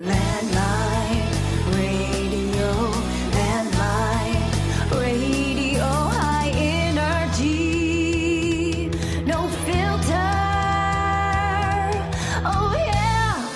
Radio, radio, high energy, no filter. Oh yeah.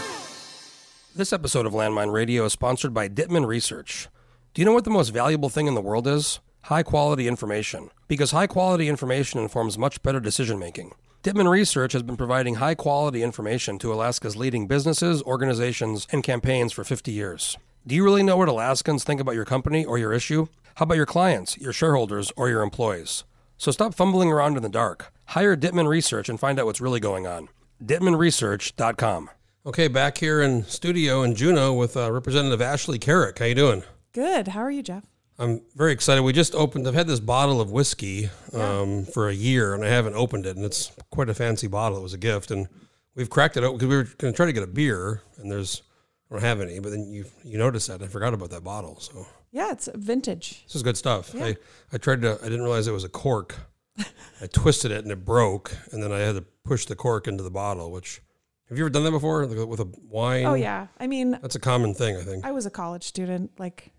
This episode of Landmine Radio is sponsored by Dittman Research. Do you know what the most valuable thing in the world is? High quality information. Because high quality information informs much better decision making. Dittman Research has been providing high quality information to Alaska's leading businesses, organizations, and campaigns for 50 years. Do you really know what Alaskans think about your company or your issue? How about your clients, your shareholders, or your employees? So stop fumbling around in the dark. Hire Dittman Research and find out what's really going on. DittmanResearch.com. Okay, back here in studio in Juneau with uh, Representative Ashley Carrick. How you doing? Good. How are you, Jeff? I'm very excited. We just opened. I've had this bottle of whiskey um, for a year, and I haven't opened it. And it's quite a fancy bottle. It was a gift, and we've cracked it open because we were going to try to get a beer, and there's I don't have any. But then you you noticed that I forgot about that bottle. So Yeah, it's vintage. this is good stuff. I I tried to. I didn't realize it was a cork. I twisted it and it broke, and then I had to push the cork into the bottle. Which have you ever done that before like with a wine? Oh yeah. I mean, that's a common thing. I think. I was a college student. Like,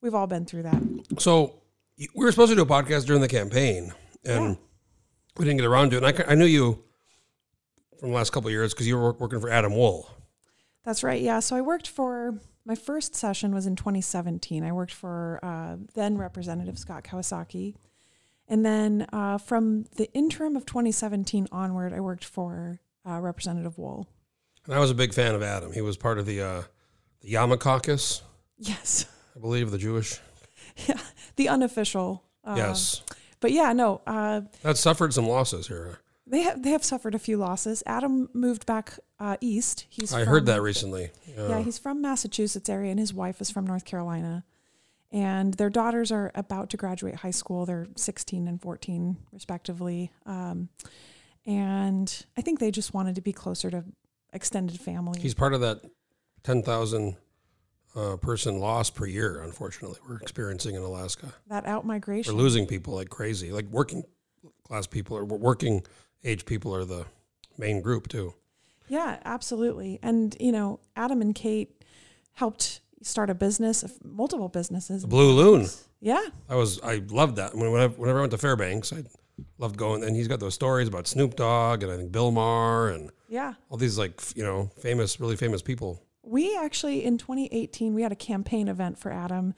we've all been through that. So we were supposed to do a podcast during the campaign, and Yeah. we didn't get around to it. And I, I knew you from the last couple of years because you were working for Adam Wool. That's right. Yeah. So I worked for my first session was in 2017. I worked for uh, then Representative Scott Kawasaki, and then uh, from the interim of 2017 onward, I worked for uh, Representative Wool. And I was a big fan of Adam. He was part of the uh, the Yama Caucus, Yes. I believe, the Jewish. yeah. The unofficial. Uh, yes, But yeah, no. Uh, that suffered some losses here. They have they have suffered a few losses. Adam moved back uh, east. He's I from, heard that recently. Yeah. Yeah, he's from Massachusetts area, and his wife is from North Carolina. And their daughters are about to graduate high school. They're 16 and 14, respectively. Um, and I think they just wanted to be closer to extended family. He's part of that ten thousand uh, person loss per year. Unfortunately, we're experiencing in Alaska. that out We're losing people like crazy. Like working class people or working age people are the main group too. Yeah, absolutely. And you know, Adam and Kate helped start a business, multiple businesses. The Blue Loon. Yeah, I was I loved that. Whenever, whenever I went to Fairbanks, I loved going. And he's got those stories about Snoop Dogg and I think Bill Maher and yeah. all these like you know famous, really famous people. We actually in 2018 we had a campaign event for Adam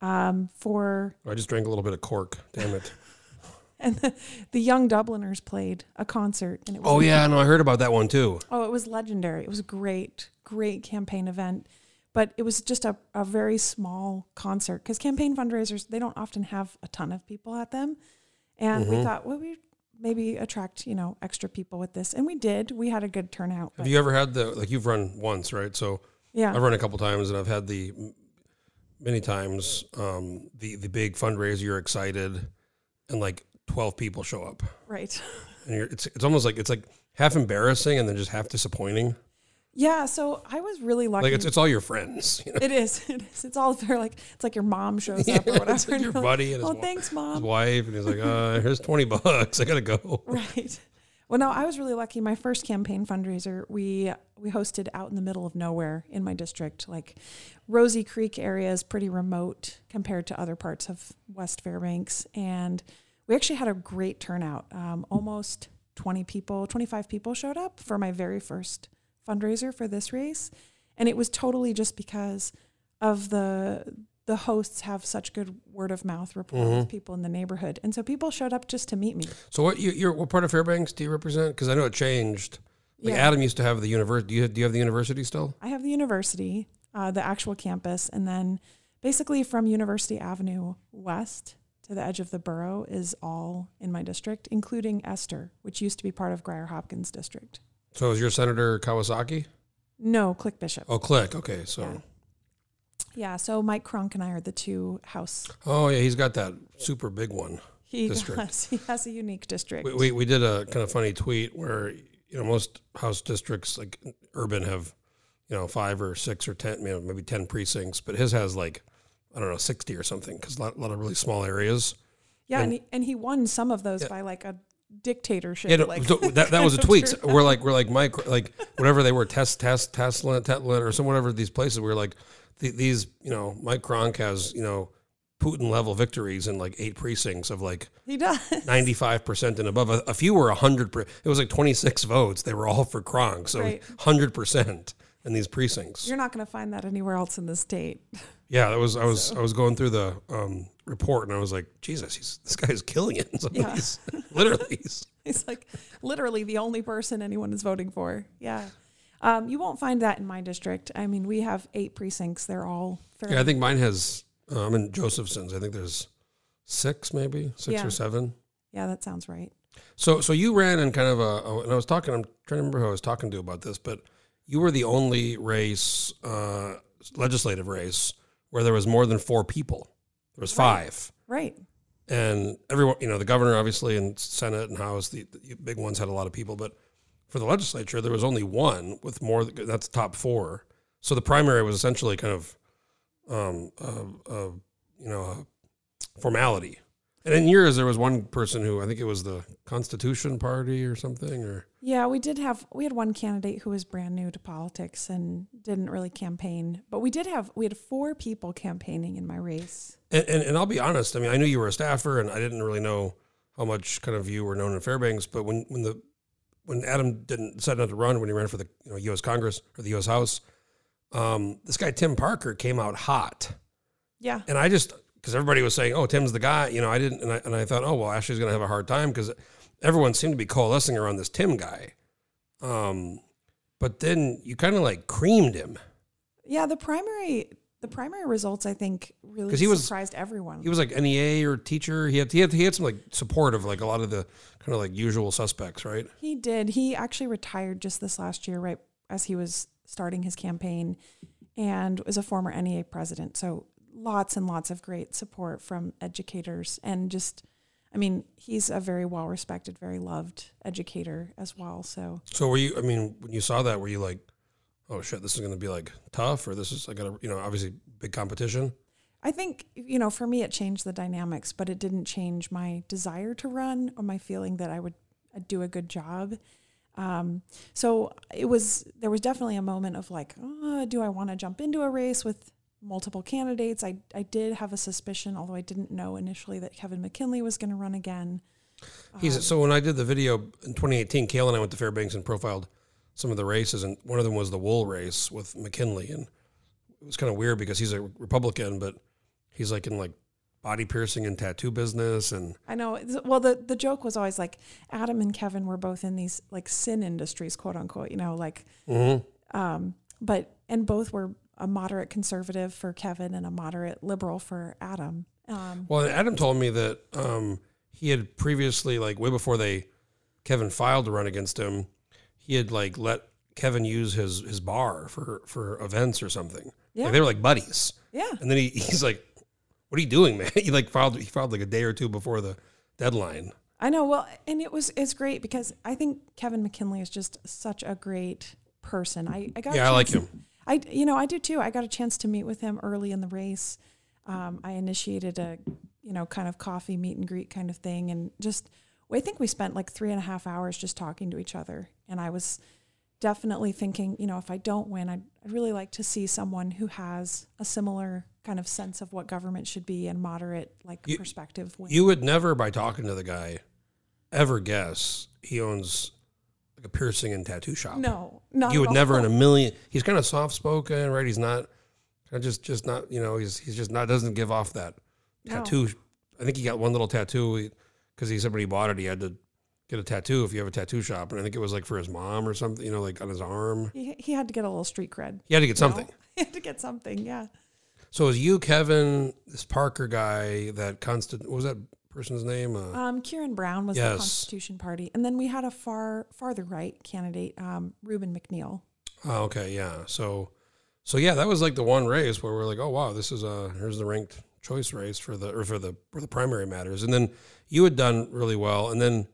um, for I just drank a little bit of cork. Damn it. and the, the Young Dubliners played a concert and it was oh yeah, no, I heard about that one too. oh it was legendary. It was a great great campaign event, but it was just a, a very small concert because campaign fundraisers they don't often have a ton of people at them, and Mm-hmm. we thought well we maybe attract you know extra people with this and we did. We had a good turnout. Have you ever had the like you've run once, right? So yeah. I've run a couple times and I've had the many times um, the the big fundraiser. You're excited, and like twelve people show up, Right. and you're, it's it's almost like it's like half embarrassing and then just half disappointing. Yeah. So I was really lucky. Like it's it's all your friends, you know? It is. It is. It's all very like it's like your mom shows up or whatever. it's like your buddy and his, oh, thanks, his mom. wife, and he's like, uh, "Here's twenty bucks. I gotta go." Right. Well, no, I was really lucky. My first campaign fundraiser, we we hosted out in the middle of nowhere in my district. Like Rosie Creek area is pretty remote compared to other parts of West Fairbanks, and we actually had a great turnout. Um, almost twenty people, twenty five people showed up for my very first fundraiser for this race, and it was totally just because of the the hosts have such good word of mouth rapport Mm-hmm. with people in the neighborhood, and so people showed up just to meet me. So what you you're what part of Fairbanks do you represent? Because I know it changed. Like Yeah. Adam used to have the university. Do you do you have the university still? I have the university, uh, the actual campus, and then basically from University Avenue west to the edge of the borough is all in my district, including Ester, which used to be part of Grier Hopkins district. So is your Senator Kawasaki? No, Click Bishop. Oh, Click. Okay, so Yeah. Yeah, so Mike Cronk and I are the two house. oh yeah, he's got that super big one. He District. does. He has a unique district. We, we we did a kind of funny tweet where you know most house districts like urban have you know five or six or ten, you know maybe ten precincts, but his has like I don't know sixty or something because a lot, lot of really small areas. yeah, and and- he, and he won some of those Yeah. by like a dictatorship. Yeah, like, that, that was a tweet. true. We're like we're like Mike like whatever they were test test Tesla Tesla or some whatever these places. We were like these you know Mike Cronk has you know Putin level victories in like eight precincts of like He does. ninety five percent and above. A, a few were hundred. It was like twenty six votes. They were all for Cronk, so Right. hundred percent in these precincts. You're not going to find that anywhere else in the state. Yeah, that was I was I was going through the um, report and I was like, Jesus, he's, this guy is killing it. of Yeah. these. literally. He's, He's like literally the only person anyone is voting for. Yeah. Um, you won't find that in my district. I mean, we have eight precincts. They're all fairly Yeah, I think mine has. Uh, I'm in Josephson's. I think there's six, maybe six Yeah. or seven. Yeah, that sounds right. So, so you ran in kind of a. a- And I was talking. I'm trying to remember who I was talking to about this, but you were the only race, uh, legislative race, where there was more than four people. There was five, Right. and everyone. You know, the governor, obviously, and Senate and House. The, the big ones had a lot of people, but for the legislature, there was only one with more. That's top four. So the primary was essentially kind of, um, uh, uh, you know, a formality. And in yours, there was one person who I think it was the Constitution Party or something, or Yeah, we did have we had one candidate who was brand new to politics and didn't really campaign, but we did have we had four people campaigning in my race. and, and, and I'll be honest. I mean, I knew you were a staffer, and I didn't really know how much kind of you were known in Fairbanks. But when when the when Adam didn't decide not to run when he ran for the you know, U.S. Congress or the U.S. House, um, this guy Tim Parker came out hot. Yeah. And I just because everybody was saying, "Oh, Tim's the guy," you know, I didn't, and I, and I thought, "Oh, well, Ashley's going to have a hard time," because everyone seemed to be coalescing around this Tim guy. Um, but then you kind of like creamed him. Yeah, the primary the primary results I think really he was- surprised everyone. He was like NEA or teacher. He had he had he had some like support of like a lot of the kind of like usual suspects, right? He did. He actually retired just this last year, right as he was starting his campaign, and was a former NEA president. So lots and lots of great support from educators, and just, I mean, he's a very well respected, very loved educator as well. So So were you? I mean, when you saw that, were you like, "Oh shit, this is going to be like tough," or this is like a you know obviously big competition? I think you know, for me, it changed the dynamics, but it didn't change my desire to run or my feeling that I would I'd do a good job. Um, so it was there was definitely a moment of like, oh, do I want to jump into a race with multiple candidates? I I did have a suspicion, although I didn't know initially that Kevin McKinley was going to run again. He's so when I did the video in 2018, Kale and I went to Fairbanks and profiled some of the races, and one of them was the wool race with McKinley, and it was kind of weird because he's a Republican, but he's like in like body piercing and tattoo business, and I know. Well, the the joke was always like Adam and Kevin were both in these like sin industries, quote unquote. You know, like um, but and both were a moderate conservative for Kevin and a moderate liberal for Adam. Um, well, Adam told me that um, he had previously, like way before they Kevin filed to run against him, he had like let Kevin use his his bar for for events or something. Yeah. Like, they were like buddies. yeah, And then he, he's like, "What are you doing, man?" He like filed he filed like a day or two before the deadline. I know. Well, and it was it's great because I think Kevin McKinley is just such a great person. I, I got Yeah, I like him. I you know I do too. I got a chance to meet with him early in the race. Um, I initiated a you know kind of coffee meet and greet kind of thing, and just I think we spent like three and a half hours just talking to each other. And I was definitely thinking, you know, if I don't win, I'd, I'd really like to see someone who has a similar kind of sense of what government should be and moderate like You- perspective. Win. You would never, by talking to the guy, ever guess he owns like a piercing and tattoo shop. no, not you would never all. in a million. He's kind of soft spoken, right? He's not kind of just just not you know he's he's just not doesn't give off that No. tattoo. I think he got one little tattoo because he said when he bought it he had to get a tattoo if you have a tattoo shop, and I think it was like for his mom or something, you know, like on his arm. He, he had to get a little street cred. He had to get know? something. He had to get something. Yeah. So it was you, Kevin, this Parker guy, that constant. What was that person's name? Uh, Um, Kieran Brown was the Constitution Party, and then we had a far farther right candidate, um, Reuben McNeil. Oh, okay, yeah. So, so yeah, that was like the one race where we're like, oh wow, this is a here's the ranked choice race for the or for the for the primary matters, and then you had done really well, and then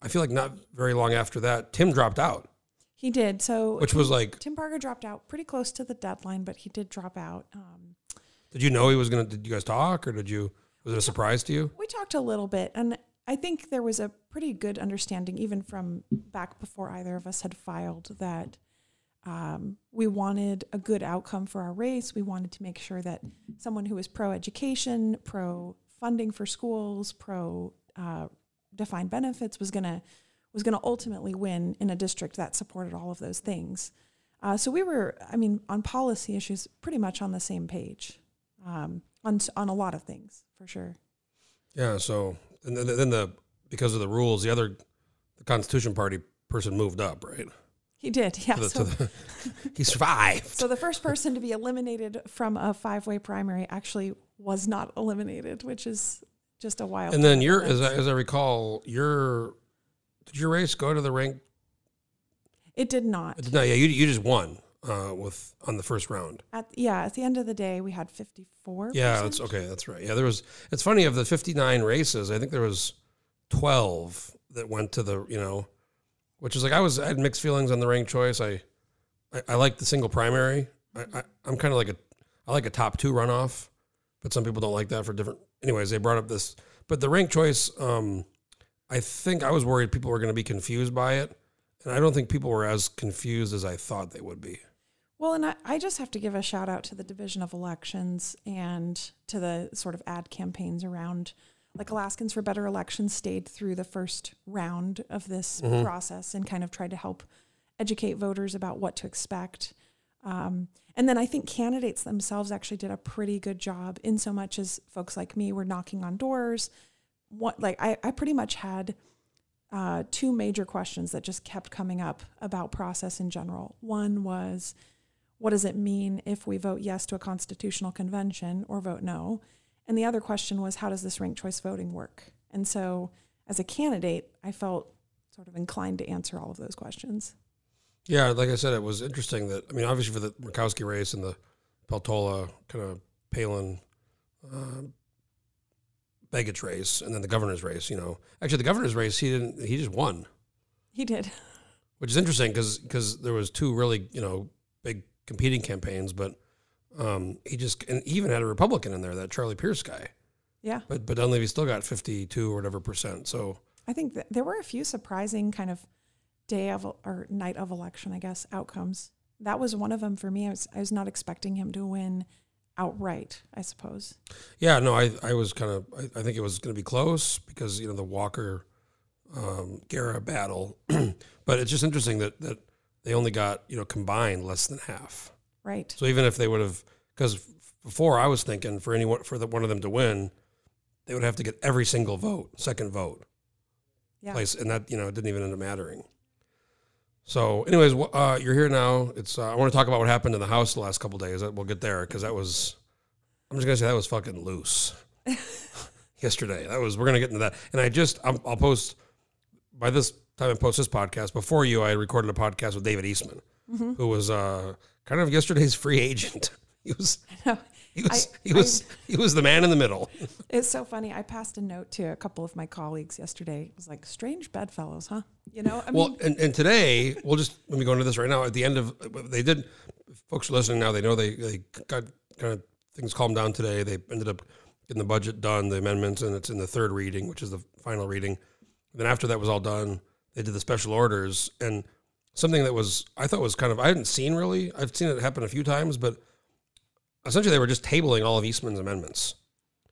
I feel like not very long after that, Tim dropped out, He did so. which was like, Tim Parker dropped out pretty close to the deadline, but he did drop out. Um, did you know he was gonna? Did you guys talk, or did you? Was it a surprise to you? we talked a little bit, and I think there was a pretty good understanding, even from back before either of us had filed, that um, we wanted a good outcome for our race. We wanted to make sure that someone who was pro education, pro funding for schools, pro uh, defined benefits was gonna was gonna ultimately win in a district that supported all of those things. Uh, so we were, I mean, on policy issues, pretty much on the same page um, on s- on a lot of things for sure. Yeah. So and then, then the because of the rules, the other the Constitution Party person moved up, right? He did, yeah. To the, so, to the, he survived. so the first person to be eliminated from a five way primary actually was not eliminated, which is just a wild. and then your, as I, as I recall, your did your race go to the rank? it did not. No, yeah, you you just won uh, with on the first round. At yeah, at the end of the day, we had fifty four. Yeah, that's okay. That's right. Yeah, there was. It's funny of the fifty nine races. I think there was twelve that went to the you know, which is like I was I had mixed feelings on the ranked choice. I I, I like the single primary. I, I I'm kind of like a I like a top two runoff, but some people don't like that for different. Anyways, they brought up this, but the ranked choice. Um, I think I was worried people were going to be confused by it, and I don't think people were as confused as I thought they would be. Well, and I, I just have to give a shout out to the Division of Elections and to the sort of ad campaigns around, like Alaskans for Better Elections stayed through the first round of this Mhm. process and kind of tried to help educate voters about what to expect. Um, and then I think candidates themselves actually did a pretty good job in so much as folks like me were knocking on doors. What like I, I pretty much had uh, two major questions that just kept coming up about process in general. One was, what does it mean if we vote yes to a constitutional convention or vote no? And the other question was, how does this ranked choice voting work? And so, as a candidate, I felt sort of inclined to answer all of those questions. Yeah, like I said, it was interesting that I mean, obviously for the Murkowski race and the Peltola kind of Palin uh, Begich race, and then the governor's race. You know, actually the governor's race, he didn't. He just won, He did. which is interesting because there was two really you know big competing campaigns, but um, he just and he even had a Republican in there, that Charlie Pierce guy. Yeah. But but Dunleavy still got fifty two or whatever percent. So I think there were a few surprising kind of day of or night of election, I guess, outcomes. That was one of them for me. I was, I was not expecting him to win outright, I suppose. Yeah, no, I I was kind of I, I think it was going to be close because you know the Walker um, Gara battle, but it's just interesting that that they only got you know combined less than half. Right. So even if they would have, because before I was thinking for anyone for the, one of them to win, they would have to get every single vote, second vote, Yeah. place, and that you know didn't even end up mattering. So, anyways, uh, you're here now. It's uh, I want to talk about what happened in the house the last couple days. We'll get there because that was. I'm just gonna say that was fucking loose. Yesterday, that was. We're gonna get into that, and I just I'm, I'll post by this time I post this podcast. Before you, I recorded a podcast with David Eastman, Mm-hmm. who was uh, kind of yesterday's free agent. He was he was I- he was he was the man in the middle. It's so funny. I passed a note to a couple of my colleagues yesterday. It was like, strange bedfellows, huh? You know, I Well, mean, and, and today we'll just let me go into this right now. At the end of they did, folks are listening now. They know they they got kind of things calmed down today. They ended up getting the budget done, the amendments, and it's in the third reading, which is the final reading. then after that was all done, they did the special orders and something that was I thought was kind of I hadn't seen really. I've seen it happen a few times, but essentially they were just tabling all of Eastman's amendments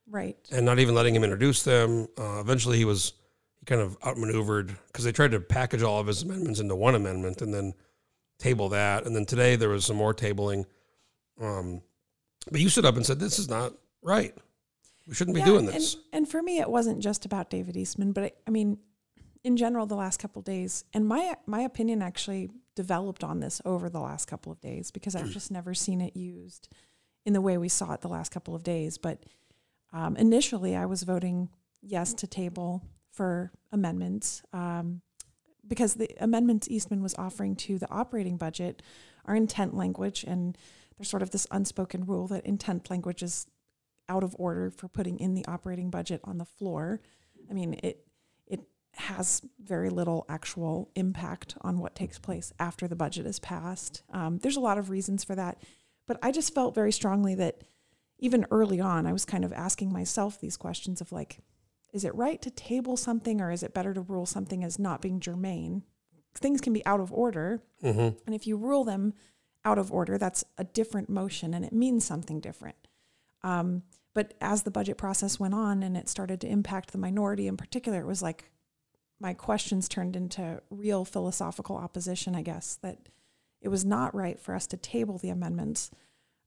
right. and not even letting him introduce them. Uh, eventually, he was he kind of outmaneuvered because they tried to package all of his amendments into one amendment and then table that. And then today there was some more tabling. Um, but you stood up and said, "This is not right. We shouldn't be Yeah, doing and- this." And, for me, it wasn't just about David Eastman, but I, I mean, in general, the last couple of days, and my my opinion actually developed on this over the last couple of days because I've just never seen it used in the way we saw it the last couple of days. But um, initially, I was voting yes to table for amendments um, because the amendments Eastman was offering to the operating budget are intent language, and there's sort of this unspoken rule that intent language is out of order for putting in the operating budget on the floor. I mean, it has very little actual impact on what takes place after the budget is passed. Um, there's a lot of reasons for that, but I just felt very strongly that even early on, I was kind of asking myself these questions of like, is it right to table something or is it better to rule something as not being germane? Things can be out of order. hmm And if you rule them out of order, that's a different motion and it means something different. Um, but as the budget process went on and it started to impact the minority in particular, it was like my questions turned into real philosophical opposition, I guess, that it was not right for us to table the amendments.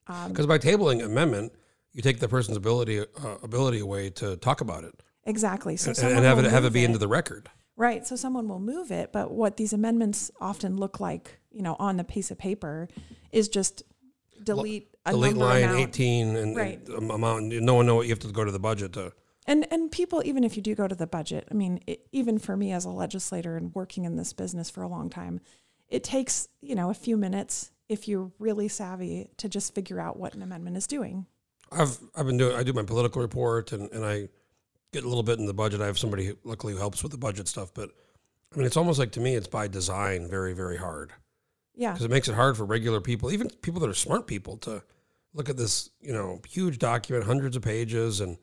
Um, Because by tabling amendment, you take the person's ability uh, ability away to talk about it exactly. So and, and have it have it be into the record. Right. So someone will move it, but what these amendments often look like, you know, on the piece of paper is just delete a Delete line amount. eighteen and, Right. and amount. No one know what you have to go to the budget to. And and people, even if you do go to the budget, I mean, it, even for me as a legislator and working in this business for a long time, it takes you know a few minutes if you're really savvy to just figure out what an amendment is doing. I've I've been doing I do my political report and, and I get a little bit in the budget. I have somebody who, luckily who helps with the budget stuff, but I mean it's almost like to me it's by design very very hard Yeah. because it makes it hard for regular people, even people that are smart people, to look at this you know huge document, hundreds of pages, and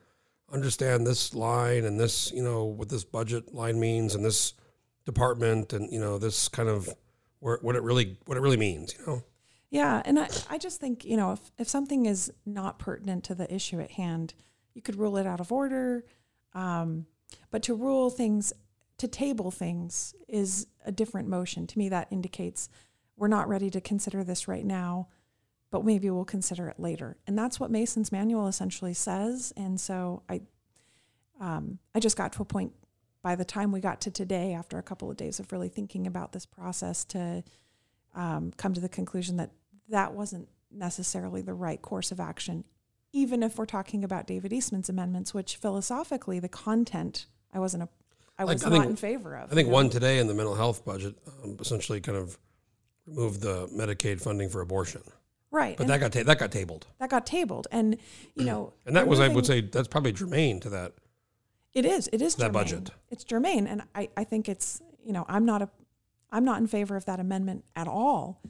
understand this line and this you know what this budget line means and this department and you know this kind of where, what it really what it really means. You know. Yeah, and I, I just think, you know, if, if something is not pertinent to the issue at hand, you could rule it out of order. Um, but to rule things, to table things is a different motion. To me, that indicates we're not ready to consider this right now, but maybe we'll consider it later. And that's what Mason's manual essentially says. And so I, um, I just got to a point by the time we got to today, after a couple of days of really thinking about this process, to um, come to the conclusion that that wasn't necessarily the right course of action, even if we're talking about David Eastman's amendments, which philosophically, the content, I wasn't a, I Like, was I not think- in favor of. I think you know? one today in the mental health budget um, essentially kind of removed the Medicaid funding for abortion, right, but and that got ta- that got tabled, that got tabled, and you know, and that was I would say that's probably germane to that. It is. It is that germane. budget. It's germane, and I, I think it's you know I'm not a I'm not in favor of that amendment at all.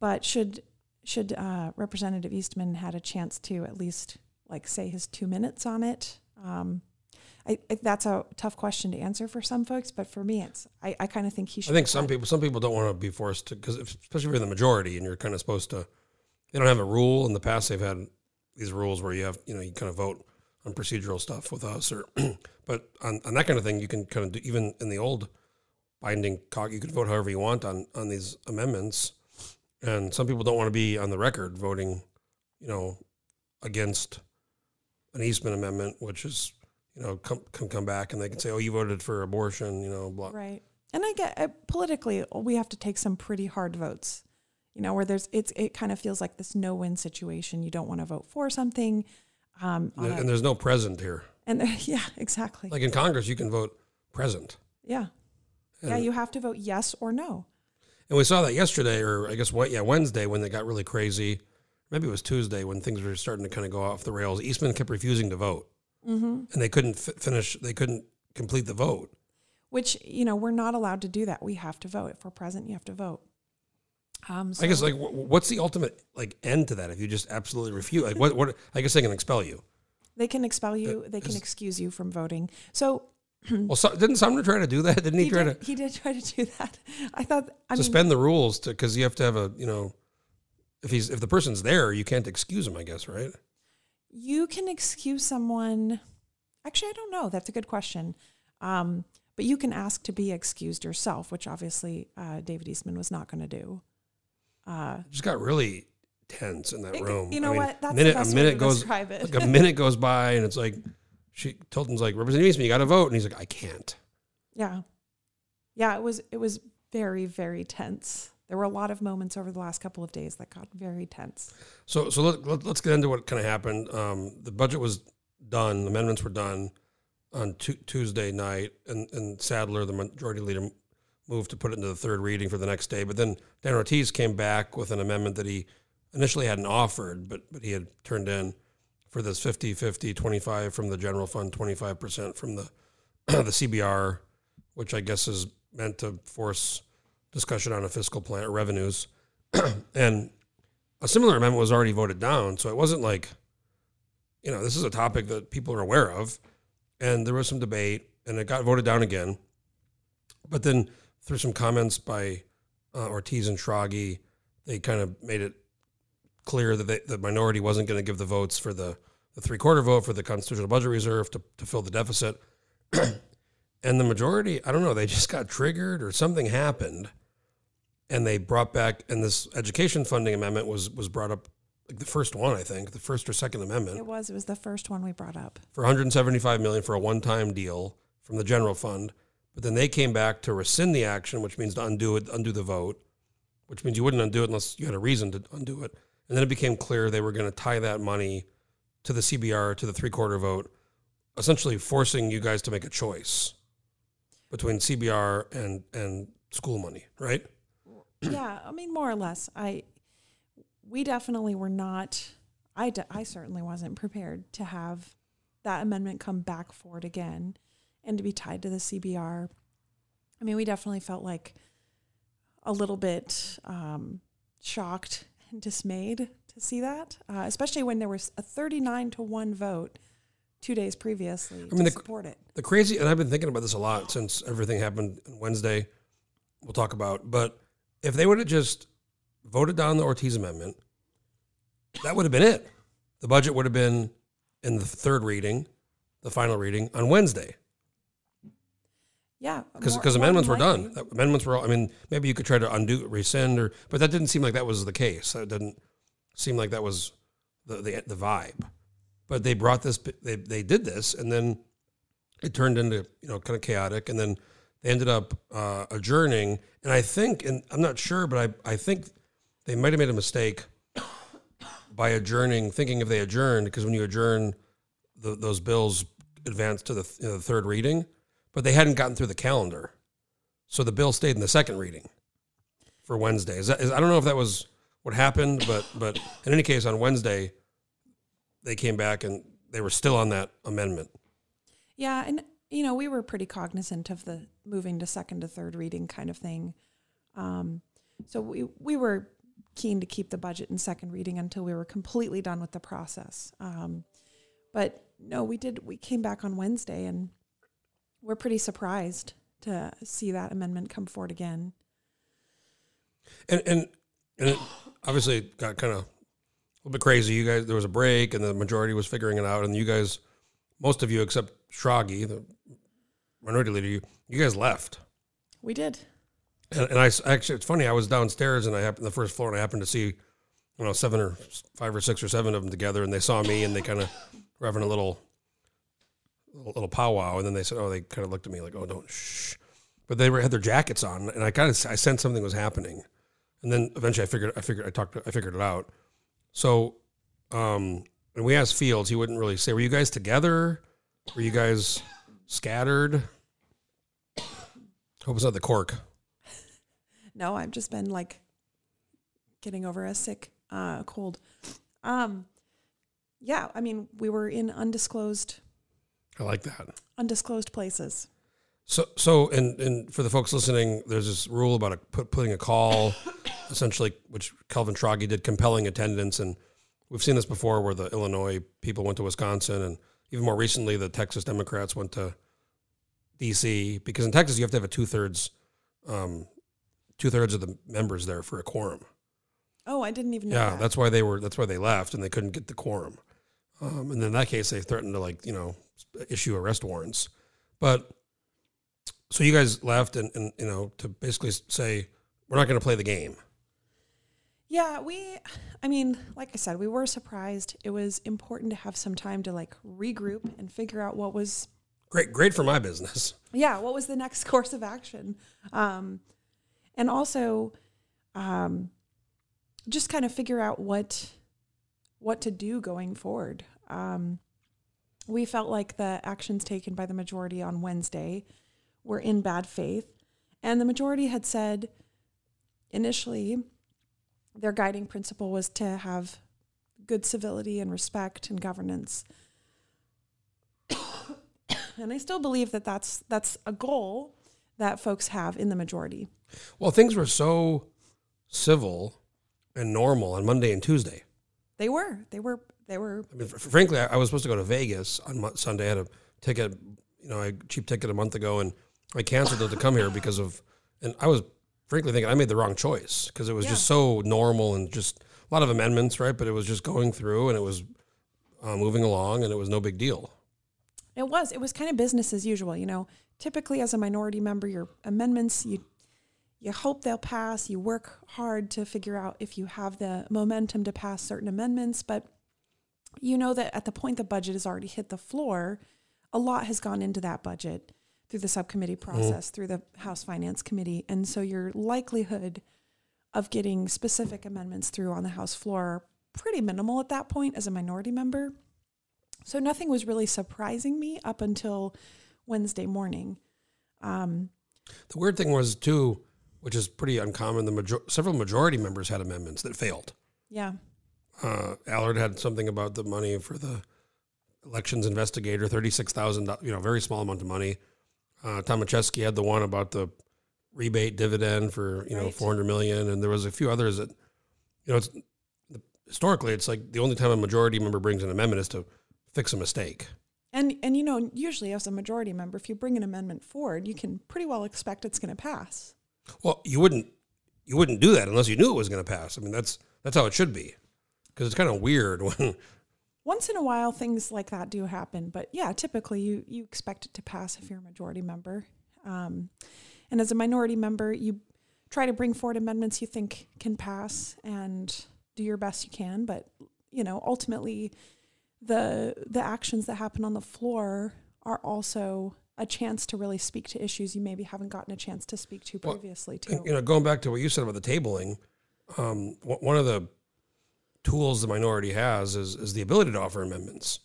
But should should uh, Representative Eastman had a chance to at least like say his two minutes on it? Um, I, I, that's a tough question to answer for some folks, but for me, it's I, I kind of think he should. I think some people some people don't want to be forced to because especially if you're in the majority and you're kind of supposed to. They don't have a rule in the past. They've had these rules where you have you know you kind of vote on procedural stuff with us or, but on, on that kind of thing you can kind of do even in the old binding cog you can vote however you want on on these amendments, and some people don't want to be on the record voting, you know, against an Eastman amendment, which is you know come come come back and they can say oh you voted for abortion you know blah Right. And I get uh, politically, we have to take some pretty hard votes. You know, where there's it's it kind of feels like this no-win situation. You don't want to vote for something, um, And, a- and there's no present here. and yeah, exactly. Like in Congress, you can vote present. yeah, yeah. You have to vote yes or no. and we saw that yesterday, or I guess what? Yeah, Wednesday when they got really crazy. Maybe it was Tuesday when things were starting to kind of go off the rails. Eastman kept refusing to vote, Mm-hmm. and they couldn't fi- finish. They couldn't complete the vote. Which you know we're not allowed to do that. We have to vote. If we're present, you have to vote. Um, so I guess like what's the ultimate like end to that? If you just absolutely refuse, like what? What? I guess they can expel you. they can expel you. They can excuse you from voting. So Well, so, didn't Sumner try to do that? Didn't he, he try did, to he did try to do that. I thought. I mean, suspend the rules to because you have to have a you know if he's if the person's there, you can't excuse him. I guess right. You can excuse someone. Actually, I don't know. That's a good question. Um, but you can ask to be excused yourself, which obviously uh, David Eastman was not going to do. Uh, just got really tense in that It- room. you know what? That's minute, a minute goes it. like a minute goes by, and it's like she Tilton's like Representative Eastman, you got to vote, and he's like, I can't. yeah, yeah. It was it was very very tense. There were a lot of moments over the last couple of days that got very tense. So so let, let, us get into what kind of happened. Um, the budget was done, amendments were done on tu- Tuesday night, and and Saddler, the majority leader, moved to put it into the third reading for the next day. But then Dan Ortiz came back with an amendment that he initially hadn't offered, but but he had turned in for this 50 50 25 from the general fund 25% from the the CBR which I guess is meant to force discussion on a fiscal plan or revenues and a similar amendment was already voted down so it wasn't like you know this is a topic that people are aware of and there was some debate, and it got voted down again. But then through some comments by uh, Ortiz and Schrage, they kind of made it clear that they, the minority wasn't going to give the votes for the, the three quarter vote for the constitutional budget reserve to, to fill the deficit. and the majority, I don't know, they just got triggered or something happened, and they brought back. And this education funding amendment was was brought up, like the first one, I think, the first or second amendment It was. It was the first one we brought up. for 175 million for a one-time deal from the general fund. But then they came back to rescind the action, which means to undo it, undo the vote, which means you wouldn't undo it unless you had a reason to undo it. And then it became clear they were going to tie that money to the CBR to the three-quarter vote, essentially forcing you guys to make a choice between CBR and and school money, right? yeah, I mean, more or less. I we definitely were not. I de- I certainly wasn't prepared to have that amendment come back forward again, and to be tied to the CBR. I mean, we definitely felt like a little bit um, shocked and dismayed to see that, uh, especially when there was a thirty-nine to one vote two days previously I mean, to the- support it. The crazy, and I've been thinking about this a lot since everything happened on Wednesday. We'll talk about, but if they would have just voted down the Ortiz amendment, that would have been it. The budget would have been in the third reading, the final reading on Wednesday, Yeah, because because amendments were done. Amendments were. all- I mean, maybe you could try to undo, rescind, or but that didn't seem like that was the case. That didn't seem like that was the the, the vibe. But they brought this. They they did this, and then it turned into you know kind of chaotic, and then they ended up uh, adjourning. And I think, and I'm not sure, but I I think they might have made a mistake by adjourning, thinking if they adjourned, because when you adjourn, the, those bills advance to the, you know, the third reading, but they hadn't gotten through the calendar, so the bill stayed in the second reading for Wednesday. Is that, is, I don't know if that was what happened, but but in any case, on Wednesday, they came back and they were still on that amendment. Yeah, and you know, we were pretty cognizant of the moving to second to third reading kind of thing. Um, so we we were keen to keep the budget in second reading until we were completely done with the process. Um, but no, we did. We came back on Wednesday, and we're pretty surprised to see that amendment come forward again. And and and it obviously it got kind of a little bit crazy. You guys, there was a break, and the majority was figuring it out, and you guys, most of you except Schrage, the minority leader, you you guys left. We did. And, and I actually, it's funny. I was downstairs and I happened the first floor, and I happened to see, you know, seven or five or six or seven of them together, and they saw me, and they kind of were having a little, little, little powwow, and then they said, "Oh," they kind of looked at me like, "Oh, don't shh," but they were had their jackets on, and I kind of I sensed something was happening, and then eventually I figured I figured I talked I figured it out. So, um, and we asked Fields, he wouldn't really say. Were you guys together? Were you guys scattered? Hope it's not the cork. No, I've just been like getting over a sick uh, cold. Um, yeah, I mean, we were in undisclosed I like that. undisclosed places. So, so, and and for the folks listening, there's this rule about a, put, putting a call, essentially, which Calvin Schrage did, compelling attendance, and we've seen this before, where the Illinois people went to Wisconsin, and even more recently, the Texas Democrats went to D.C. because in Texas you have to have a two thirds, um, two thirds of the members there for a quorum. Oh, I didn't even know Yeah, that. that's why they were. That's why they left, and they couldn't get the quorum. Um, and in that case, they threatened to like you know issue arrest warrants. But so you guys left, and, and you know to basically say we're not going to play the game. Yeah, we, I mean, like I said, we were surprised. It was important to have some time to like regroup and figure out what was, Great, great for my business. yeah, what was the next course of action. Um, and also, um, just kind of figure out what, what to do going forward. Um, we felt like the actions taken by the majority on Wednesday were in bad faith. And the majority had said initially their guiding principle was to have good civility and respect and governance. and I still believe that that's that's a goal that folks have in the majority. Well, things were so civil and normal on Monday and Tuesday. They were they were they were I mean, fr- frankly, I, I was supposed to go to Vegas on Mo- Sunday. I had a ticket, you know, a cheap ticket a month ago, and I canceled it to come here because of, and I was frankly thinking I made the wrong choice because it was just so normal and just a lot of amendments, right? But it was just going through and it was uh, moving along and it was no big deal. It was. It was kind of business as usual. You know, typically as a minority member, your amendments you you hope they'll pass. You work hard to figure out if you have the momentum to pass certain amendments, but you know that at the point the budget has already hit the floor, a lot has gone into that budget through the subcommittee process, through the House Finance Committee, and so your likelihood of getting specific amendments through on the House floor are pretty minimal at that point as a minority member. So nothing was really surprising me up until Wednesday morning. Um, The weird thing was too, which is pretty uncommon. The major- several majority members had amendments that failed. yeah, Uh, Allard had something about the money for the elections investigator, thirty-six thousand, you know, very small amount of money. Uh, Tomaszewski had the one about the rebate dividend for you know Right. four hundred million, and there was a few others that, you know, it's historically it's like the only time a majority member brings an amendment is to fix a mistake. and and you know usually as a majority member, if you bring an amendment forward, you can pretty well expect it's going to pass. Well, you wouldn't you wouldn't do that unless you knew it was going to pass. I mean, that's that's how it should be, because it's kind of weird when Once in a while, things like that do happen, but yeah, typically you you expect it to pass if you're a majority member. Um, and as a minority member, you try to bring forward amendments you think can pass and do your best you can. But you know, ultimately, the the actions that happen on the floor are also a chance to really speak to issues you maybe haven't gotten a chance to speak to Well, previously too. You know, going back to what you said about the tabling, um, one of the tools the minority has is, is the ability to offer amendments,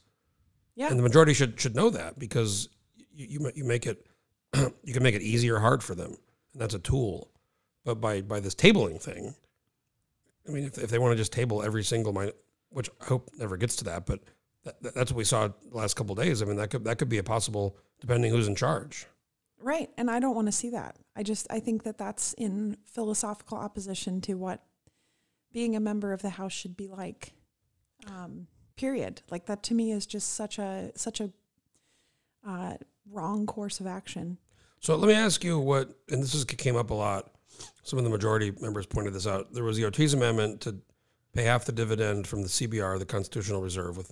yeah, and the majority should should know that because you you, you make it you can make it easy or hard for them, and that's a tool. But by by this tabling thing, I mean, if, if they want to just table every single min which I hope never gets to that, but that, that- that's what we saw the last couple of days. I mean, that could that could be a possible depending who's in charge. Right. And I don't want to see that. I just, I think that that's in philosophical opposition to what being a member of the House should be like. Um, period. Like that to me is just such a, such a uh, wrong course of action. So let me ask you what, and this is, came up a lot. Some of the majority members pointed this out. There was the Ortiz amendment to pay half the dividend from the CBR, the Constitutional Reserve, with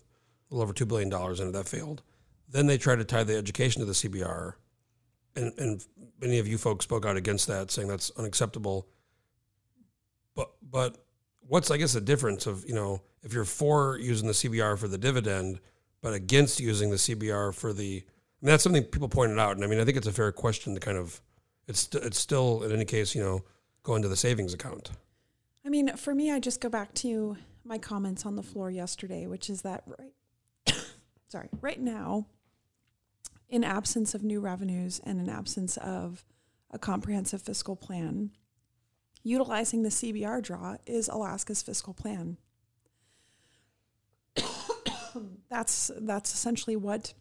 little over $2 billion in it. That failed. Then they tried to tie the education to the CBR. And, and many of you folks spoke out against that, saying that's unacceptable. But, but what's, I guess, the difference of, you know, if you're for using the CBR for the dividend, but against using the CBR for the, I mean, that's something people pointed out, and I mean, I think it's a fair question to kind of. It's it's still in any case, you know, go into the savings account. I mean, for me, I just go back to my comments on the floor yesterday, which is that right, sorry, right now, in absence of new revenues and in absence of a comprehensive fiscal plan, utilizing the CBR draw is Alaska's fiscal plan. that's that's essentially what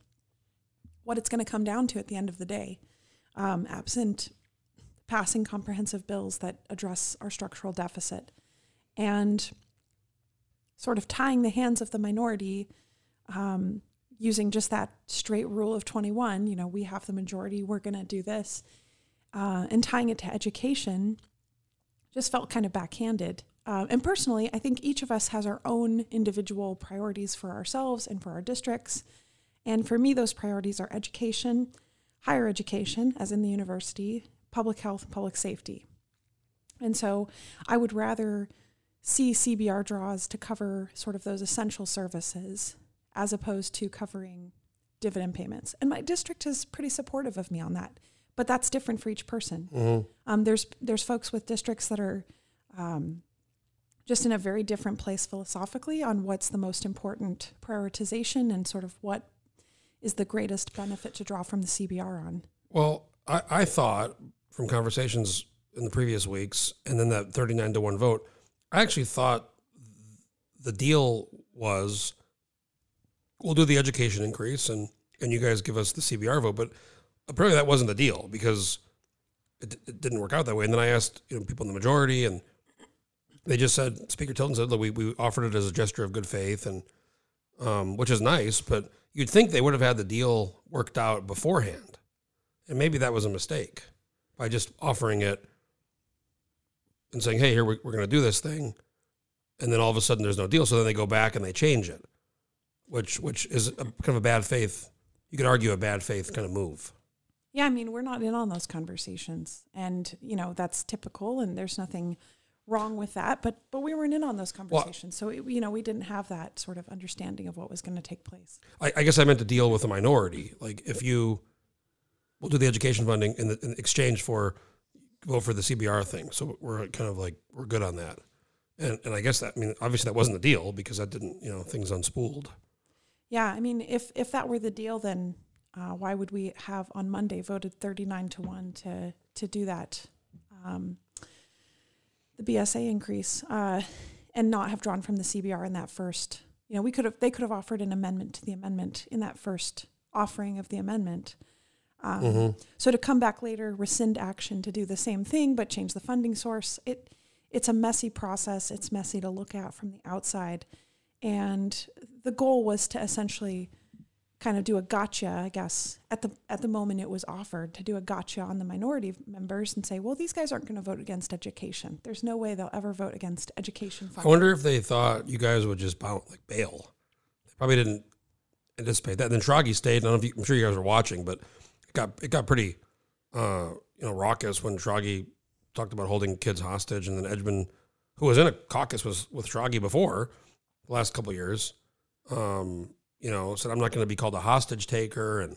what it's going to come down to at the end of the day. Um, absent passing comprehensive bills that address our structural deficit and sort of tying the hands of the minority um, using just that straight rule of 21 you know we have the majority we're going to do this uh, and tying it to education just felt kind of backhanded uh, and personally i think each of us has our own individual priorities for ourselves and for our districts and for me those priorities are education higher education as in the university public health and public safety. And so I would rather see CBR draws to cover sort of those essential services as opposed to covering dividend payments. And my district is pretty supportive of me on that, but that's different for each person. Um, there's there's folks with districts that are um, just in a very different place philosophically on what's the most important prioritization and sort of what is the greatest benefit to draw from the CBR on. Well, I, I thought from conversations in the previous weeks, and then that thirty-nine to one vote, I actually thought the deal was we'll do the education increase, and and you guys give us the CBR vote, but apparently that wasn't the deal because it, it didn't work out that way. And then I asked you know people in the majority, and they just said Speaker Tilton said we we offered it as a gesture of good faith, and um, which is nice, but you'd think they would have had the deal worked out beforehand, and maybe that was a mistake by just offering it and saying, "Hey, here we're, we're going to do this thing," and then all of a sudden there's no deal. So then they go back and they change it, which which is a, kind of a bad faith. You could argue a bad faith kind of move. Yeah, I mean, we're not in on those conversations, and you know that's typical, and there's nothing wrong with that. But but we weren't in on those conversations, so it, you know we didn't have that sort of understanding of what was going to take place. I, I guess I meant to deal with a minority. Like if you will do the education funding in, the, in exchange for vote for the CBR thing, so we're kind of like we're good on that. And and I guess that I mean obviously that wasn't the deal because that didn't you know things unspooled. Yeah, I mean, if if that were the deal, then uh, why would we have on Monday voted thirty nine to one to to do that, um, the BSA increase, uh, and not have drawn from the CBR in that first? You know, we could have they could have offered an amendment to the amendment in that first offering of the amendment. Um, So to come back later, rescind action to do the same thing but change the funding source, it it's a messy process. It's messy to look at from the outside, and the goal was to essentially kind of do a gotcha, I guess. At the at the moment it was offered to do a gotcha on the minority members and say, well, these guys aren't going to vote against education. There's no way they'll ever vote against education I wonder if they thought you guys would just bounce like bail. They probably didn't anticipate that. then Troggy stayed. I don't know if you, I'm sure you guys were watching, but it got it got pretty uh, you know raucous when Troggy talked about holding kids hostage, and then Edgmon, who was in a caucus was with Troggy before the last couple years, um, you know, said I'm not going to be called a hostage taker, and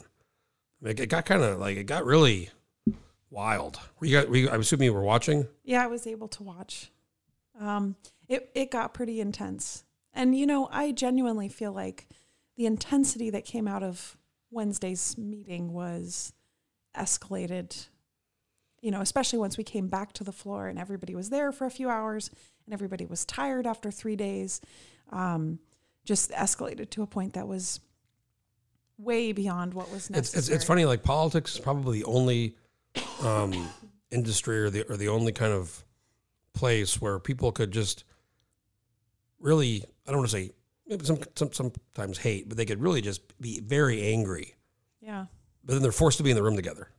it, it got kind of like it got really wild. Were you, were I'm assuming you were watching. Yeah, I was able to watch. Um, it it got pretty intense, and you know, I genuinely feel like the intensity that came out of Wednesday's meeting was escalated. You know, especially once we came back to the floor and everybody was there for a few hours, and everybody was tired after three days. Um, just escalated to a point that was way beyond what was It's, necessary. it's it's funny. Like politics is probably the only um, industry or the or the only kind of place where people could just really I don't want to say maybe some, some sometimes hate, but they could really just be very angry. Yeah, But then they're forced to be in the room together.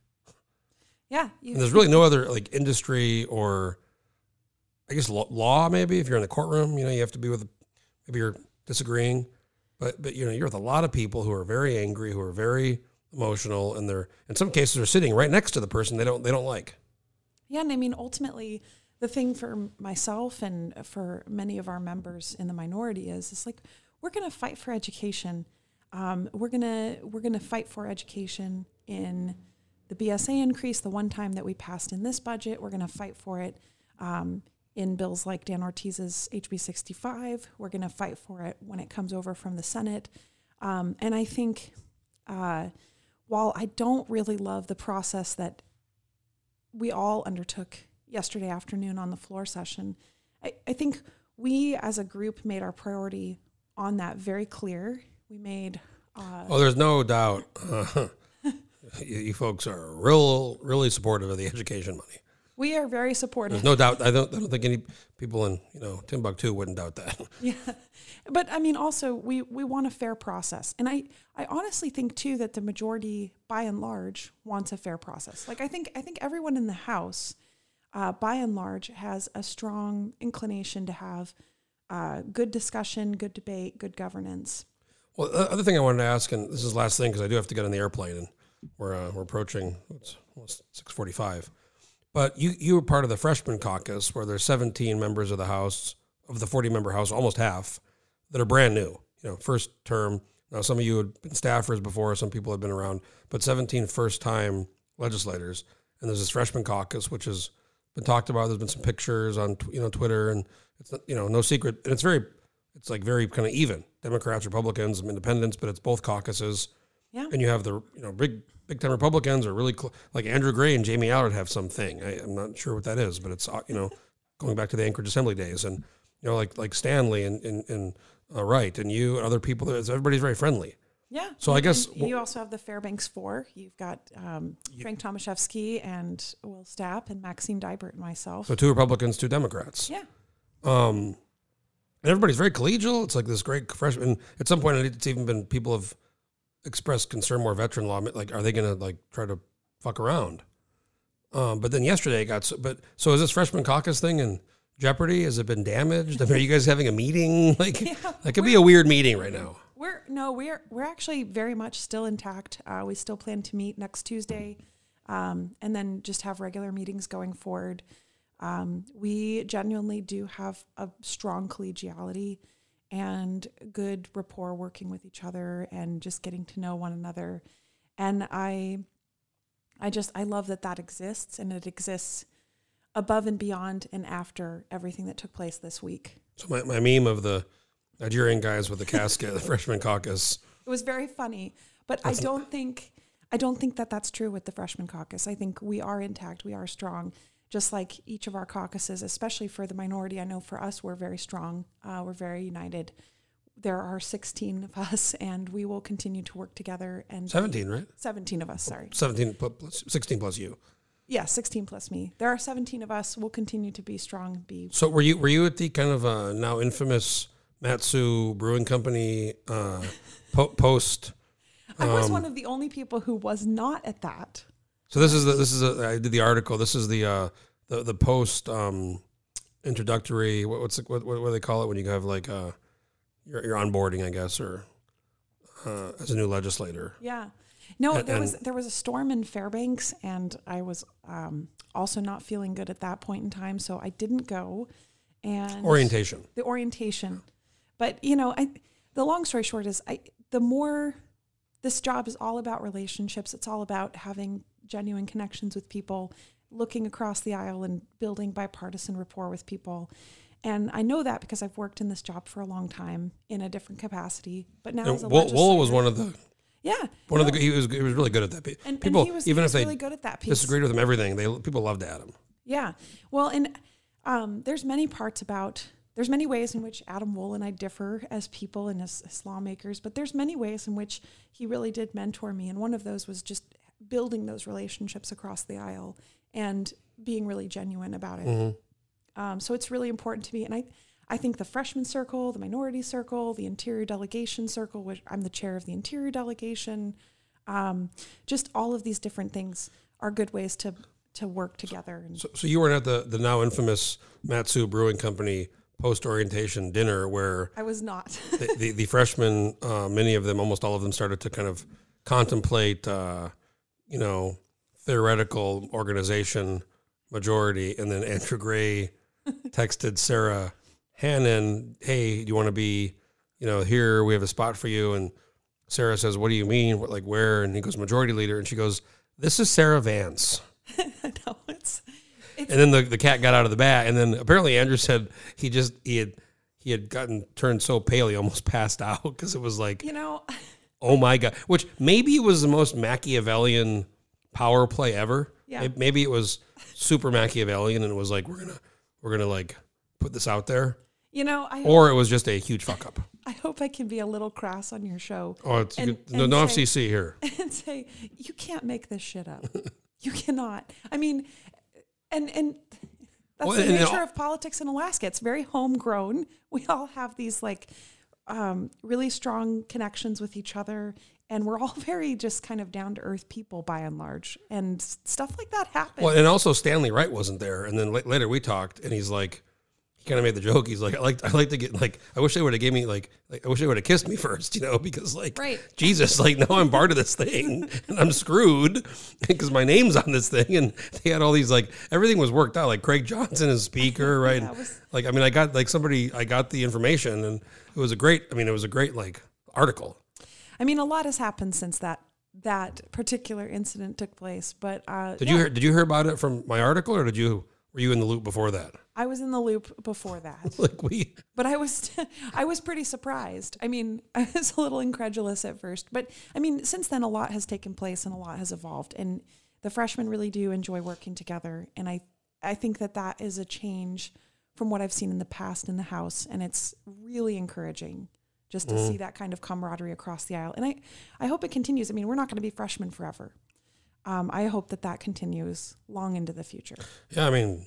yeah. You, And there's really no other like industry or I guess law, law maybe if you're in the courtroom, you know, you have to be with maybe you're disagreeing, but but you know, you're with a lot of people who are very angry, who are very emotional, and they're in some cases are sitting right next to the person they don't they don't like. Yeah, and I mean, ultimately, the thing for myself and for many of our members in the minority is, it's like we're going to fight for education. Um, we're gonna we're gonna fight for education in the BSA increase, the one time that we passed in this budget. We're gonna fight for it um, in bills like Dan Ortiz's HB 65. We're gonna fight for it when it comes over from the Senate. Um, and I think uh, while I don't really love the process that we all undertook yesterday afternoon on the floor session. I, I think we as a group made our priority on that very clear. We made, uh, Oh, there's no doubt. Uh, you, you folks are real, really supportive of the education money. We are very supportive. There's no doubt. I don't. I don't think any people in you know Timbuktu wouldn't doubt that. Yeah. But I mean, also, we, we want a fair process. And I, I honestly think, too, that the majority, by and large, wants a fair process. Like, I think, I think everyone in the House, uh, by and large, has a strong inclination to have uh, good discussion, good debate, good governance. Well, the other thing I wanted to ask, and this is the last thing because I do have to get on the airplane, and we're uh, we're approaching it's almost six forty five. But you you were part of the freshman caucus where there's 17 members of the House of the 40 member House, almost half that are brand new. You know, first term. Now some of you had been staffers before, some people had been around, but 17 first time legislators. And there's this freshman caucus, which has been talked about. There's been some pictures on you know Twitter, and it's you know no secret, and it's very it's like very kind of even. Democrats, Republicans, independents, but it's both caucuses. Yeah. And you have the you know big big time Republicans are really cl- like Andrew Gray and Jamie Allard have something. I, I'm not sure what that is, but it's uh, you know going back to the Anchorage Assembly days, and you know like like Stanley and and, and uh, Wright and you and other people. Everybody's very friendly. Yeah. So I guess you also have the Fairbanks Four. You've got um, Frank Tomaszewski and Will Stapp and Maxine Dibert and myself. So two Republicans, two Democrats. yeah. Um, and everybody's very collegial. It's like this great freshman. At some point, it's even been people have expressed concern more veteran law. Like, are they going to like try to fuck around? Um, but then yesterday it got so, but so is this freshman caucus thing in jeopardy? Has it been damaged? I mean, are you guys having a meeting? Like, that could be a weird meeting right now. We're no, we're we're actually very much still intact. Uh, we still plan to meet next Tuesday, um, and then just have regular meetings going forward. Um, we genuinely do have a strong collegiality and good rapport working with each other and just getting to know one another. And I, I just I love that that exists and it exists above and beyond and after everything that took place this week. So my, my meme of the Nigerian guys with the casket, the freshman caucus. It was very funny, but I don't think I don't think that that's true with the freshman caucus. I think we are intact, we are strong, just like each of our caucuses, especially for the minority. I know for us, we're very strong, uh, we're very united. There are 16 of us, and we will continue to work together. And 17, right? 17 of us, sorry. 17 plus, 16 plus you. Yeah, 16 plus me. There are 17 of us. We'll continue to be strong. Be So were you were you at the kind of uh, now infamous Matsu Brewing Company uh, po- post? I was Um, one of the only people who was not at that. So this is the this is a, I did the article. This is the uh, the the post um, introductory. What, what's the, what what do they call it when you have like uh, your your onboarding, I guess, or uh, as a new legislator. Yeah. No, And- there was there was a storm in Fairbanks, and I was um, also not feeling good at that point in time, so I didn't go. And Orientation. the orientation, but you know, I the long story short is, I the more this job is all about relationships. It's all about having genuine connections with people, looking across the aisle and building bipartisan rapport with people. And I know that because I've worked in this job for a long time in a different capacity. But now as a Wool, Wool was one of the yeah one of the he was he was really good at that. and, and People he was, even he if they really good at that piece. disagreed with him everything, they people loved Adam. Yeah. Well, and um, there's many parts about there's many ways in which Adam Wool and I differ as people and as, as lawmakers, but there's many ways in which he really did mentor me, and one of those was just building those relationships across the aisle and being really genuine about it. Um, so it's really important to me, and I. I think the freshman circle, the minority circle, the interior delegation circle, which I'm the chair of the interior delegation, um, just all of these different things are good ways to to work together. And So, so you weren't at the the now infamous Matsu Brewing Company post orientation dinner where I was not. the, the, the freshmen, uh, many of them, almost all of them, started to kind of contemplate, uh, you know, theoretical organization majority, and then Andrew Gray texted Sara Hannan, "Hey, do you want to be, you know, here? We have a spot for you." And Sarah says, "What do you mean? What, like where?" And he goes, "Majority leader," and she goes, "This is Sarah Vance." no, it's And then the, the cat got out of the bag, and then apparently Andrew said he just he had he had gotten turned so pale he almost passed out because it was like you know, oh my god, which maybe it was the most Machiavellian power play ever. Yeah. Maybe it was super Machiavellian, and it was like we're gonna we're gonna like put this out there, you know, I hope, or it was just a huge fuck up. I hope I can be a little crass on your show Oh, it's And- good. no, no say- FCC here. and say you can't make this shit up. you cannot. I mean, and and that's Well, the nature of politics in Alaska. It's very homegrown. We all have these like um, really strong connections with each other, and we're all very just kind of down to earth people by and large. And stuff like that happens. Well, and also Stanley Wright wasn't there, and then la- later we talked, and he's like, kind of made the joke. He's like, I like, I like to get like, I wish they would have gave me like, like, I wish they would have kissed me first, you know, because like, Right. Jesus, like now I'm part of this thing, and I'm screwed because my name's on this thing, and they had all these like, everything was worked out. Like Craig Johnson is speaker, right? Yeah, was- like, I mean, I got like somebody, I got the information, and it was a great. I mean, it was a great like article. I mean, a lot has happened since that that particular incident took place. But uh, Did yeah, you hear? Did you hear about it from my article, or did you? Were you in the loop before that? I was in the loop before that, Like we. but I was I was pretty surprised. I mean, I was a little incredulous at first, but I mean, since then a lot has taken place and a lot has evolved, and the freshmen really do enjoy working together, and I I think that that is a change from what I've seen in the past in the house, and it's really encouraging just to mm-hmm. see that kind of camaraderie across the aisle, and I I hope it continues. I mean, we're not going to be freshmen forever. Um, I hope that that continues long into the future. Yeah, I mean,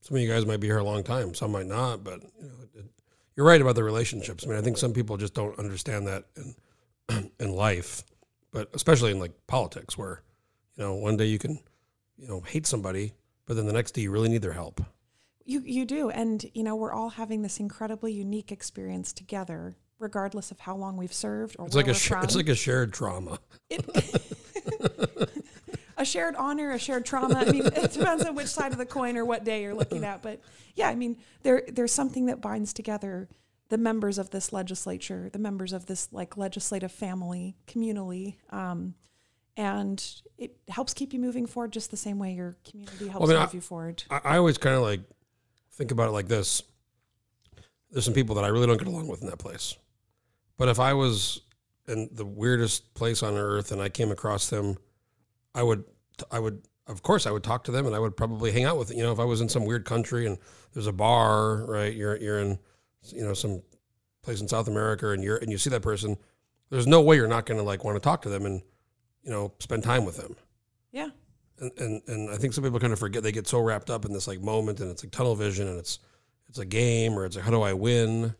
some of you guys might be here a long time, some might not, but you know, it, you're right about the relationships. I mean, I think some people just don't understand that in in life. but especially in like politics, where you know one day you can you know hate somebody, but then the next day you really need their help. You you do, and you know we're all having this incredibly unique experience together, regardless of how long we've served or It's like a sh- it's like a shared trauma. a shared honor, a shared trauma. I mean, it depends on which side of the coin or what day you're looking at. But yeah, I mean, there there's something that binds together the members of this legislature, the members of this like legislative family, communally, um, and it helps keep you moving forward just the same way your community helps mean, I- move you forward. I, I always kind of like think about it like this. There's some people that I really don't get along with in that place. But if I was in the weirdest place on earth and I came across them, I would, I would, of course, I would talk to them and I would probably hang out with, you know, if I was in some weird country and there's a bar, right? You're, you're in, you know, some place in South America and you're, and you see that person, there's no way you're not going to like want to talk to them and, you know, spend time with them. Yeah, and, and and I think some people kind of forget they get so wrapped up in this like moment and it's like tunnel vision and it's it's a game or it's like how do I win,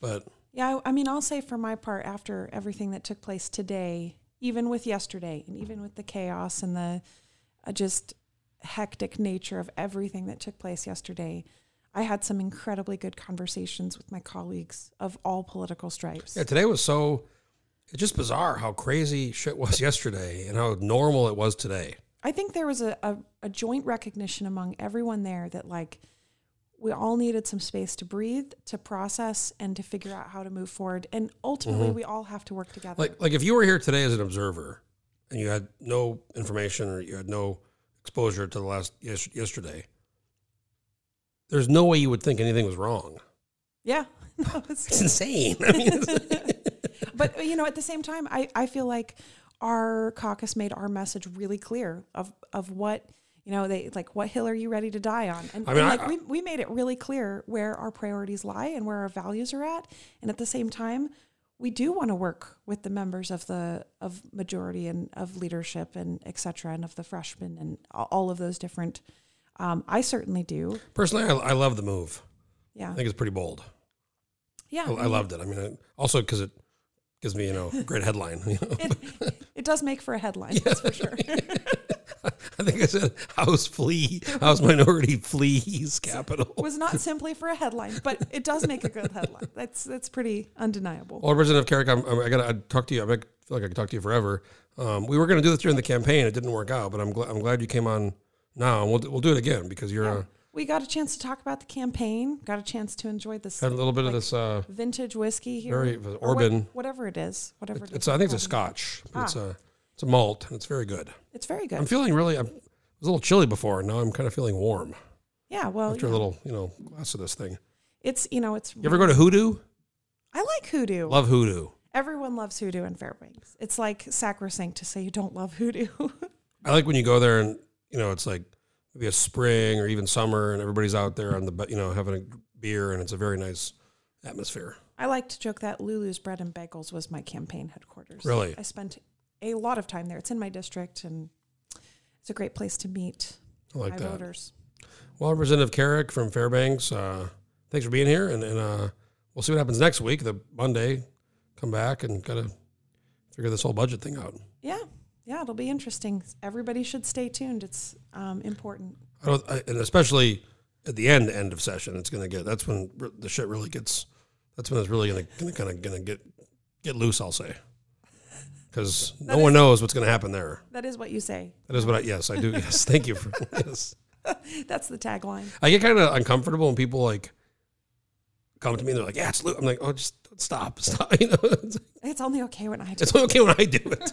but Yeah, I I mean, I'll say for my part, after everything that took place today, even with yesterday, and even with the chaos and the uh, just hectic nature of everything that took place yesterday, I had some incredibly good conversations with my colleagues of all political stripes. yeah, today was so it's just bizarre how crazy shit was yesterday and how normal it was today. I think there was a, a, a joint recognition among everyone there that, like, we all needed some space to breathe, to process, and to figure out how to move forward. And ultimately, mm-hmm. we all have to work together. Like like if you were here today as an observer and you had no information or you had no exposure to the last yes, yesterday, there's no way you would think anything was wrong. yeah. No, it's- It's insane. I mean, it's, but uh, you know, at the same time, I, I feel like our caucus made our message really clear of of what you know they like what hill are you ready to die on and, I mean, and, I- like we, we made it really clear where our priorities lie and where our values are at and at the same time we do want to work with the members of the of majority and of leadership and et cetera and of the freshmen and all- of those different um, i certainly do personally, I, I love the move. yeah I think it's pretty bold. yeah I, I loved it. I mean, I, also because it gives me, you know, a great headline. You know? it, it does make for a headline that's for sure I think I said House Flea, House minority Fleas capital. was not simply for a headline, but it does make a good headline. That's that's pretty undeniable. Well, Representative Carrick, I'm, I'm, I got to talk to you. I feel like I could talk to you forever. Um, we were going to do this during the campaign. It didn't work out, but I'm glad I'm glad you came on now, and we'll we'll do it again because you're uh, We got a chance to talk about the campaign. Got a chance to enjoy this had a little bit of this. Uh, vintage whiskey here, Very or Orban. whatever it is, whatever it is. it's I think it's a. Scotch. Ah. It's a it's a malt, and it's very good. It's very good. I'm feeling really. I'm, it was a little chilly before, and now I'm kind of feeling warm yeah, well, after yeah. a little you know glass of this thing. it's you know it's. You ever go to Hoodoo? I like hoodoo. Love Hoodoo. Everyone loves hoodoo in Fairbanks. It's like sacrosanct to say you don't love hoodoo. I like when you go there and you know it's like maybe a spring or even summer and everybody's out there on the you know having a beer and it's a very nice atmosphere. I like to joke that Lulu's Bread and Bagels was my campaign headquarters. Really? I spent a lot of time there. It's in my district, and it's a great place to meet I like my that. voters. Well, Representative Carrick from Fairbanks, uh, thanks for being here, and, and uh, we'll see what happens next week. The Monday, come back and kind of figure this whole budget thing out. Yeah, yeah, it'll be interesting. Everybody should stay tuned. It's um, important. I don't, I, and especially at the end end of session, it's gonna get. That's when the shit really gets. That's when it's really gonna gonna kind of gonna get get loose. I'll say. Because no one knows what's going to happen there. That is what you say. That is what I, yes, I do. Yes. Thank you for, yes. That's the tagline. I get kind of uncomfortable when people like come to me and they're like, yeah, it's Lou. I'm like, oh, just stop, stop. You know, it's, It's only okay when I do. it's only okay when I do it.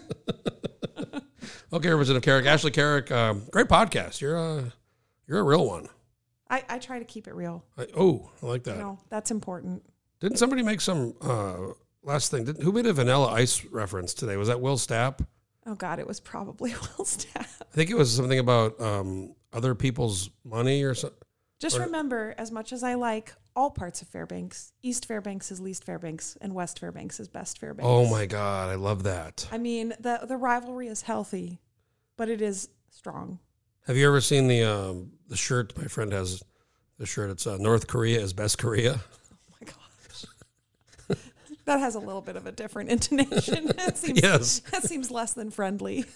okay, Representative Carrick, Ashley Carrick, um, great podcast. You're a, you're a real one. I, I try to keep it real. I, oh, I like that. You know, that's important. Didn't somebody make some, uh, last thing, who made a vanilla ice reference today? Was that Will Stapp? Oh God, it was probably Will Stapp. I think it was something about um, other people's money or something. Just Or- remember, as much as I like all parts of Fairbanks, East Fairbanks is least Fairbanks, and West Fairbanks is best Fairbanks. Oh my God, I love that. I mean, the the rivalry is healthy, but it is strong. Have you ever seen the um, the shirt my friend has? The shirt it's uh, North Korea is best Korea. My gosh. That has a little bit of a different intonation. that seems Yes. that seems less than friendly.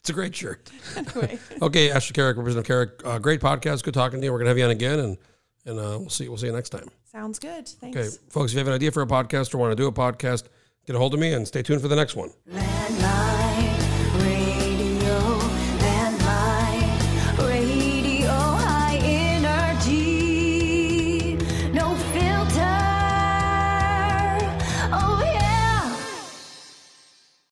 It's a great shirt. anyway, Okay, Ashley Carrick, Representative Carrick, uh, great podcast. Good talking to you. We're gonna have you on again, and and uh, we'll see we'll see you next time. sounds good. Thanks. Okay, folks, if you have an idea for a podcast or want to do a podcast, get a hold of me and stay tuned for the next one. Land